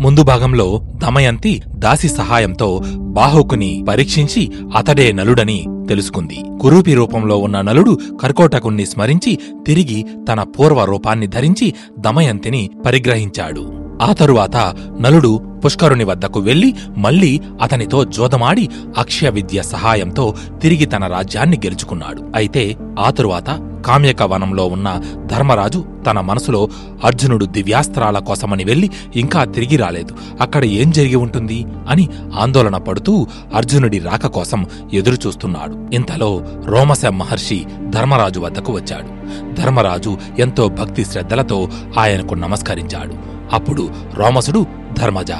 ముందు భాగంలో దమయంతి దాసి సహాయంతో బాహుకుని పరీక్షించి అతడే నలుడని తెలుసుకుంది. కురూపి రూపంలో ఉన్న నలుడు కర్కోటకుణ్ణి స్మరించి తిరిగి తన పూర్వ రూపాన్ని ధరించి దమయంతిని పరిగ్రహించాడు. ఆ తరువాత నలుడు పుష్కరుని వద్దకు వెళ్ళి మళ్ళీ అతనితో జోదమాడి అక్షయ విద్య సహాయంతో తిరిగి తన రాజ్యాన్ని గెలుచుకున్నాడు. అయితే ఆ తరువాత కామ్యక వనంలో ఉన్న ధర్మరాజు తన మనసులో అర్జునుడు దివ్యాస్త్రాల కోసమని వెళ్ళి ఇంకా తిరిగి రాలేదు. అక్కడ ఏం జరిగి ఉంటుంది? అని ఆందోళన పడుతూ అర్జునుడి రాక కోసం ఎదురుచూస్తున్నాడు. ఇంతలో రోమశ మహర్షి ధర్మరాజు వద్దకు వచ్చాడు. ధర్మరాజు ఎంతో భక్తి శ్రద్ధలతో ఆయనకు నమస్కరించాడు. అప్పుడు రోమసుడు ధర్మజ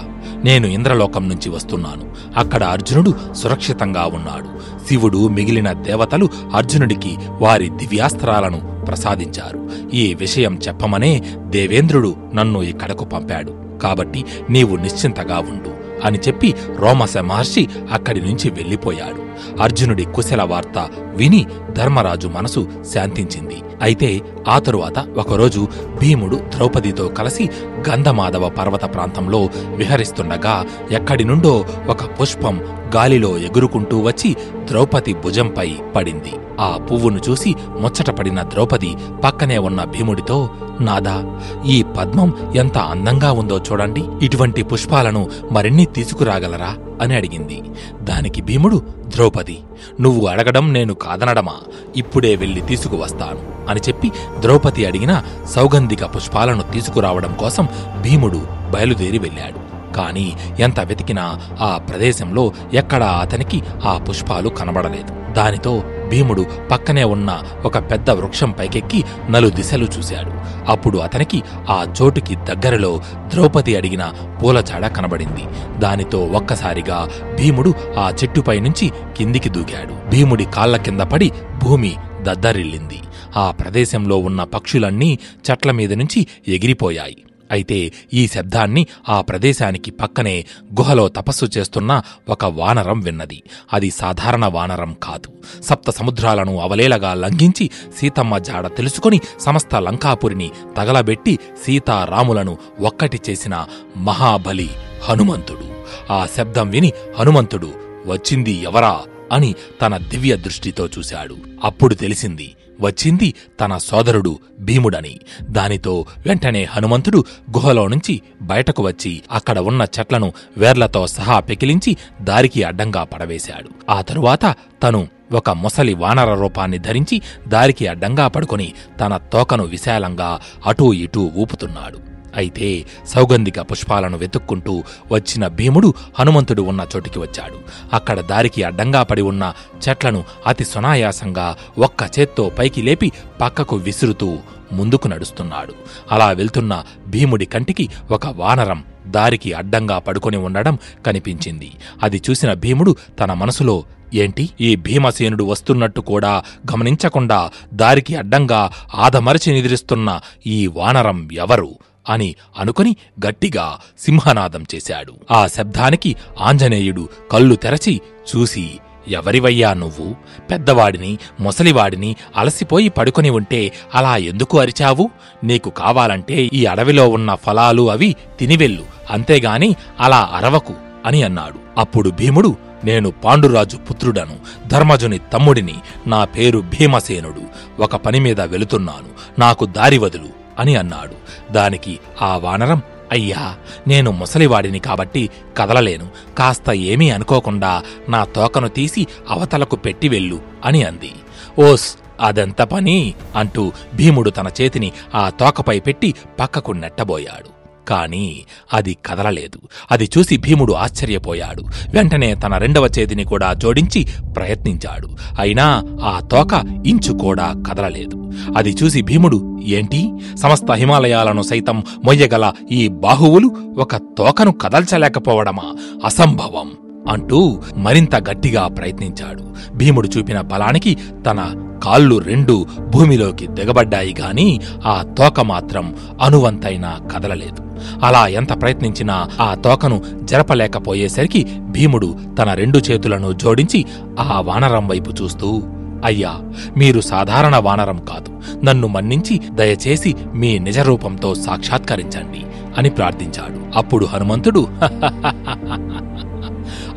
నేను ఇంద్రలోకం నుంచి వస్తున్నాను. అక్కడ అర్జునుడు సురక్షితంగా ఉన్నాడు. శివుడు మిగిలిన దేవతలు అర్జునుడికి వారి దివ్యాస్త్రాలను ప్రసాదించారు. ఈ విషయం చెప్పమనే దేవేంద్రుడు నన్ను ఇక్కడకు పంపాడు. కాబట్టి నీవు నిశ్చింతగా ఉండు అని చెప్పి రోమస మహర్షి అక్కడి నుంచి వెళ్ళిపోయాడు. అర్జునుడి కుశల వార్త విని ధర్మరాజు మనసు శాంతించింది. అయితే ఆ తరువాత ఒకరోజు భీముడు ద్రౌపదితో కలిసి గంధమాధవ పర్వత ప్రాంతంలో విహరిస్తుండగా ఎక్కడి నుండో ఒక పుష్పం గాలిలో ఎగురుకుంటూ వచ్చి ద్రౌపది భుజంపై పడింది. ఆ పువ్వును చూసి ముచ్చటపడిన ద్రౌపది పక్కనే ఉన్న భీముడితో నాదా ఈ పద్మం ఎంత అందంగా ఉందో చూడండి. ఇటువంటి పుష్పాలను మరిన్ని తీసుకురాగలరా? అని అడిగింది. దానికి భీముడు ద్రౌపది నువ్వు అడగడం నేను కాదనడమా? ఇప్పుడే వెళ్ళి తీసుకువస్తాను. అని చెప్పి ద్రౌపది అడిగిన సౌగంధిక పుష్పాలను తీసుకురావడం కోసం భీముడు బయలుదేరి వెళ్ళాడు. కానీ ఎంత వెతికినా ఆ ప్రదేశంలో ఎక్కడా అతనికి ఆ పుష్పాలు కనబడలేదు. దానితో భీముడు పక్కనే ఉన్న ఒక పెద్ద వృక్షం పైకెక్కి నలు దిశలు చూశాడు. అప్పుడు అతనికి ఆ చోటుకి దగ్గరలో ద్రౌపది అడిగిన పూలచాడ కనబడింది. దానితో ఒక్కసారిగా భీముడు ఆ చెట్టుపై నుంచి కిందికి దూకాడు. భీముడి కాళ్ళ కింద పడి భూమి దద్దరిల్లింది. ఆ ప్రదేశంలో ఉన్న పక్షులన్నీ చెట్ల మీద నుంచి ఎగిరిపోయాయి. అయితే ఈ శబ్దాన్ని ఆ ప్రదేశానికి పక్కనే గుహలో తపస్సు చేస్తున్న ఒక వానరం విన్నది. అది సాధారణ వానరం కాదు. సప్త సముద్రాలను అవలేలగా లంఘించి సీతమ్మ జాడ తెలుసుకొని సమస్త లంకాపురిని తగలబెట్టి సీతారాములను ఒక్కటి చేసిన మహాబలి హనుమంతుడు. ఆ శబ్దం విని హనుమంతుడు వచ్చింది ఎవరా? అని తన దివ్య దృష్టితో చూశాడు. అప్పుడు తెలిసింది వచ్చింది తన సోదరుడు భీముడని. దానితో వెంటనే హనుమంతుడు గుహలో నుంచి బయటకు వచ్చి అక్కడ ఉన్న చెట్లను వేర్లతో సహా పెకిలించి దారికి అడ్డంగా పడవేశాడు. ఆ తరువాత తను ఒక ముసలి వానర రూపాన్ని ధరించి దారికి అడ్డంగా పడుకుని తన తోకను విశాలంగా అటూ ఇటూ ఊపుతున్నాడు. అయితే సౌగంధిక పుష్పాలను వెతుక్కుంటూ వచ్చిన భీముడు హనుమంతుడు ఉన్న చోటికి వచ్చాడు. అక్కడ దారికి అడ్డంగా పడి ఉన్న చెట్లను అతి సునాయాసంగా ఒక్క చేత్తో పైకి లేపి పక్కకు విసురుతూ ముందుకు నడుస్తున్నాడు. అలా వెళ్తున్న భీముడి కంటికి ఒక వానరం దారికి అడ్డంగా పడుకొని ఉండడం కనిపించింది. అది చూసిన భీముడు తన మనసులో ఏంటి? ఈ భీమసేనుడు వస్తున్నట్టు కూడా గమనించకుండా దారికి అడ్డంగా ఆదమరచి నిద్రిస్తున్న ఈ వానరం ఎవరు? అని అనుకుని గట్టిగా సింహనాదం చేశాడు. ఆ శబ్దానికి ఆంజనేయుడు కళ్ళు తెరచి చూసి ఎవరివయ్యా నువ్వు? పెద్దవాడిని ముసలివాడిని అలసిపోయి పడుకొని ఉంటే అలా ఎందుకు అరిచావు? నీకు కావాలంటే ఈ అడవిలో ఉన్న ఫలాలు అవి తినివెళ్ళు అంతేగాని అలా అరవకు అని అన్నాడు. అప్పుడు భీముడు నేను పాండురాజు పుత్రుడను ధర్మజుని తమ్ముడిని నా పేరు భీమసేనుడు ఒక పని మీద వెళుతున్నాను నాకు దారి వదులు అని అన్నాడు. దానికి ఆ వానరం అయ్యా నేను ముసలివాడిని కాబట్టి కదలలేను. కాస్త ఏమీ అనుకోకుండా నా తోకను తీసి అవతలకు పెట్టి వెళ్ళు అని అంది. ఓస్ అదెంత పని? అంటూ భీముడు తన చేతిని ఆ తోకపై పెట్టి పక్కకు నెట్టబోయాడు. కాని అది కదలలేదు. అది చూసి భీముడు ఆశ్చర్యపోయాడు. వెంటనే తన రెండవ చేతిని కూడా జోడించి ప్రయత్నించాడు. అయినా ఆ తోక ఇంచు కూడా కదలలేదు. అది చూసి భీముడు ఏంటి? సమస్త హిమాలయాలను సైతం మొయ్యగల ఈ బాహువులు ఒక తోకను కదల్చలేకపోవడమా? అసంభవం! అంటూ మరింత గట్టిగా ప్రయత్నించాడు. భీముడు చూపిన బలానికి తన కాళ్ళు రెండు భూమిలోకి దిగబడ్డాయి గాని ఆ తోక మాత్రం అనువంతైనా కదలలేదు. అలా ఎంత ప్రయత్నించినా ఆ తోకను జరపలేకపోయేసరికి భీముడు తన రెండు చేతులను జోడించి ఆ వానరం వైపు చూస్తూ అయ్యా మీరు సాధారణ వానరం కాదు. నన్ను మన్నించి దయచేసి మీ నిజరూపంతో సాక్షాత్కరించండి అని ప్రార్థించాడు. అప్పుడు హనుమంతుడు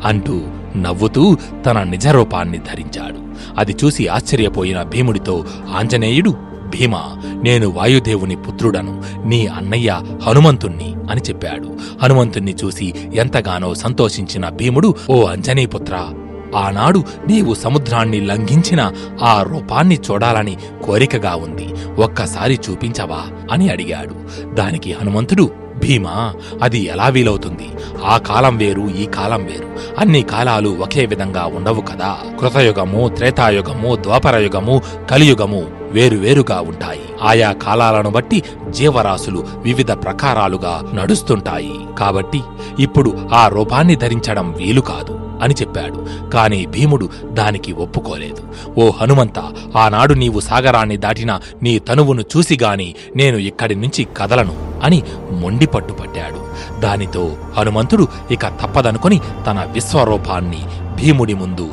అంటూ నవ్వుతూ తన నిజరూపాన్ని ధరించాడు. అది చూసి ఆశ్చర్యపోయిన భీముడితో ఆంజనేయుడు భీమా నేను వాయుదేవుని పుత్రుడను నీ అన్నయ్య హనుమంతుణ్ణి అని చెప్పాడు. హనుమంతుణ్ణి చూసి ఎంతగానో సంతోషించిన భీముడు ఓ అంజనీపుత్ర ఆనాడు నీవు సముద్రాన్ని లంఘించిన ఆ రూపాన్ని చూడాలని కోరికగా ఉంది. ఒక్కసారి చూపించవా? అని అడిగాడు. దానికి హనుమంతుడు భీమా అది ఎలా వీలవుతుంది? ఆ కాలం వేరు ఈ కాలం వేరు. అన్ని కాలాలు ఒకే విధంగా ఉండవు కదా. కృతయుగము త్రేతాయుగము ద్వాపరయుగము కలియుగము వేరువేరుగా ఉంటాయి. ఆయా కాలాలను బట్టి జీవరాశులు వివిధ ప్రకారాలుగా నడుస్తుంటాయి. కాబట్టి ఇప్పుడు ఆ రూపాన్ని ధరించడం వీలు కాదు. అని చెప్పాడు. కాని భీముడు దానికి ఒప్పుకోలేదు. ఓ హనుమంత ఆనాడు నీవు సాగరాన్ని దాటిన నీ తనువును చూసిగాని నేను ఇక్కడి నుంచి కదలను అని మొండి పట్టుపట్టాడు. దానితో హనుమంతుడు ఇక తప్పదనుకొని తన విశ్వరూపాన్ని భీముడి ముందు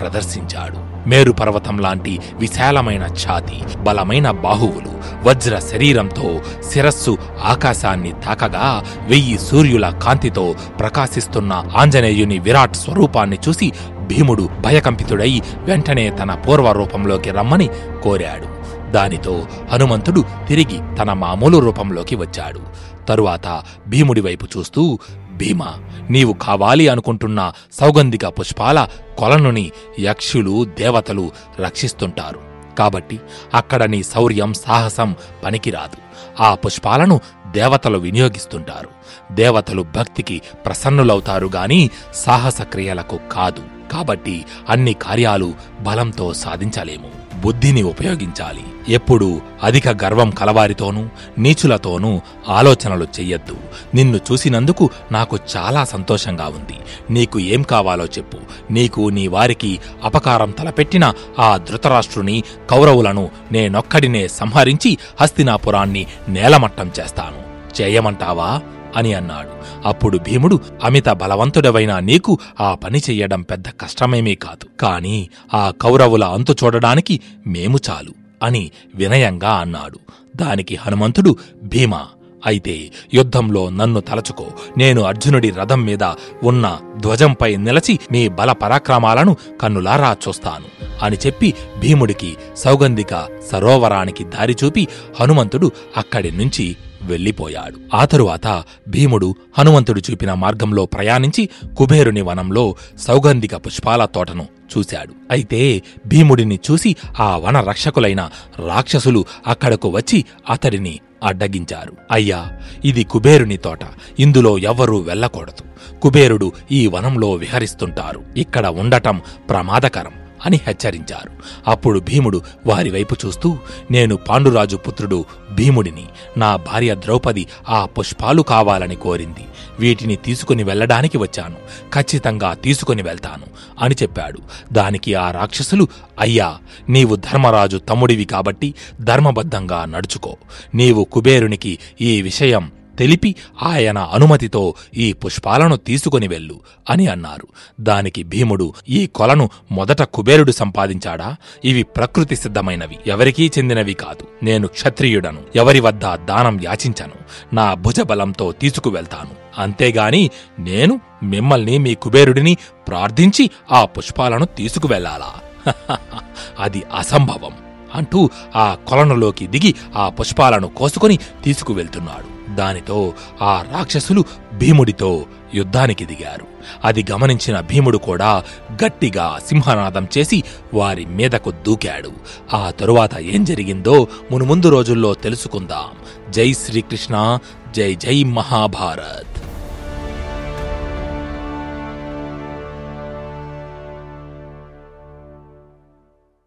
ప్రదర్శించాడు. మేరు పర్వతం లాంటి విశాలమైన ఛాతి బలమైన బాహువులు వజ్ర శరీరంతో శిరస్సు ఆకాశాన్ని తాకగా వెయ్యి సూర్యుల కాంతితో ప్రకాశిస్తున్న ఆంజనేయుని విరాట్ స్వరూపాన్ని చూసి భీముడు భయకంపితుడై వెంటనే తన పూర్వ రూపంలోకి రమ్మని కోరాడు. దానితో హనుమంతుడు తిరిగి తన మామూలు రూపంలోకి వచ్చాడు. తరువాత భీముడి వైపు చూస్తూ భీమా నీవు కావాలి అనుకుంటున్న సౌగంధిక పుష్పాల కొలనుని యక్షులు దేవతలు రక్షిస్తుంటారు. కాబట్టి అక్కడ నీ శౌర్యం సాహసం పనికిరాదు. ఆ పుష్పాలను దేవతలు వినియోగిస్తుంటారు. దేవతలు భక్తికి ప్రసన్నులవుతారు గాని సాహస క్రియలకు కాదు. కాబట్టి అన్ని కార్యాలు బలంతో సాధించలేము. బుద్ధిని ఉపయోగించాలి. ఎప్పుడూ అధిక గర్వం కలవారితోనూ నీచులతోనూ ఆలోచనలు చెయ్యొద్దు. నిన్ను చూసినందుకు నాకు చాలా సంతోషంగా ఉంది. నీకు ఏం కావాలో చెప్పు. నీకు నీ వారికి అపకారం తలపెట్టిన ఆ ధృతరాష్ట్రుని కౌరవులను నేనొక్కడినే సంహరించి హస్తినాపురాన్ని నేలమట్టం చేస్తాను. చేయమంటావా? అని అన్నాడు. అప్పుడు భీముడు అమిత బలవంతుడవైన నీకు ఆ పని చెయ్యడం పెద్ద కష్టమేమీ కాదు. కాని ఆ కౌరవుల అంతు చూడడానికి మేము చాలు అని వినయంగా అన్నాడు. దానికి హనుమంతుడు భీమా అయితే యుద్ధంలో నన్ను తలచుకో. నేను అర్జునుడి రథం మీద ఉన్న ధ్వజంపై నిలచి మీ బల పరాక్రమాలను కన్నులారా చూస్తాను అని చెప్పి భీముడికి సౌగంధిక సరోవరానికి దారి చూపి హనుమంతుడు అక్కడి నుంచి వెళ్ళిపోయాడు. ఆ తరువాత భీముడు హనుమంతుడు చూపిన మార్గంలో ప్రయాణించి కుబేరుని వనంలో సౌగంధిక పుష్పాల తోటను చూశాడు. అయితే భీముడిని చూసి ఆ వన రక్షకులైన రాక్షసులు అక్కడకు వచ్చి అతడిని అడ్డగించారు. అయ్యా ఇది కుబేరుని తోట. ఇందులో ఎవ్వరూ వెళ్ళకూడదు. కుబేరుడు ఈ వనంలో విహరిస్తుంటారు. ఇక్కడ ఉండటం ప్రమాదకరం. అని హెచ్చరించారు. అప్పుడు భీముడు వారి వైపు చూస్తూ నేను పాండురాజు పుత్రుడు భీముడిని నా భార్య ద్రౌపది ఆ పుష్పాలు కావాలని కోరింది. వీటిని తీసుకుని వెళ్ళడానికి వచ్చాను. ఖచ్చితంగా తీసుకుని వెళ్తాను అని చెప్పాడు. దానికి ఆ రాక్షసులు అయ్యా నీవు ధర్మరాజు తమ్ముడివి కాబట్టి ధర్మబద్ధంగా నడుచుకో. నీవు కుబేరునికి ఈ విషయం తెలిపి ఆయన అనుమతితో ఈ పుష్పాలను తీసుకుని వెళ్ళు అని అన్నారు. దానికి భీముడు ఈ కొలను మొదట కుబేరుడు సంపాదించాడా? ఇవి ప్రకృతి సిద్ధమైనవి ఎవరికీ చెందినవి కాదు. నేను క్షత్రియుడను ఎవరి వద్ద దానం యాచించను. నా భుజబలంతో తీసుకువెళ్తాను అంతేగాని నేను మిమ్మల్ని మీ కుబేరుడిని ప్రార్థించి ఆ పుష్పాలను తీసుకువెళ్ళాలా అది అసంభవం అంటూ ఆ కొలనులోకి దిగి ఆ పుష్పాలను కోసుకొని తీసుకువెళ్తున్నాడు దానితో ఆ రాక్షసులు భీముడితో యుద్ధానికి దిగారు. అది గమనించిన భీముడు కూడా గట్టిగా సింహనాదం చేసి వారి మీదకు దూకాడు. ఆ తరువాత ఏం జరిగిందో మునుముందు రోజుల్లో తెలుసుకుందాం. జై శ్రీకృష్ణ జై జై మహాభారత్.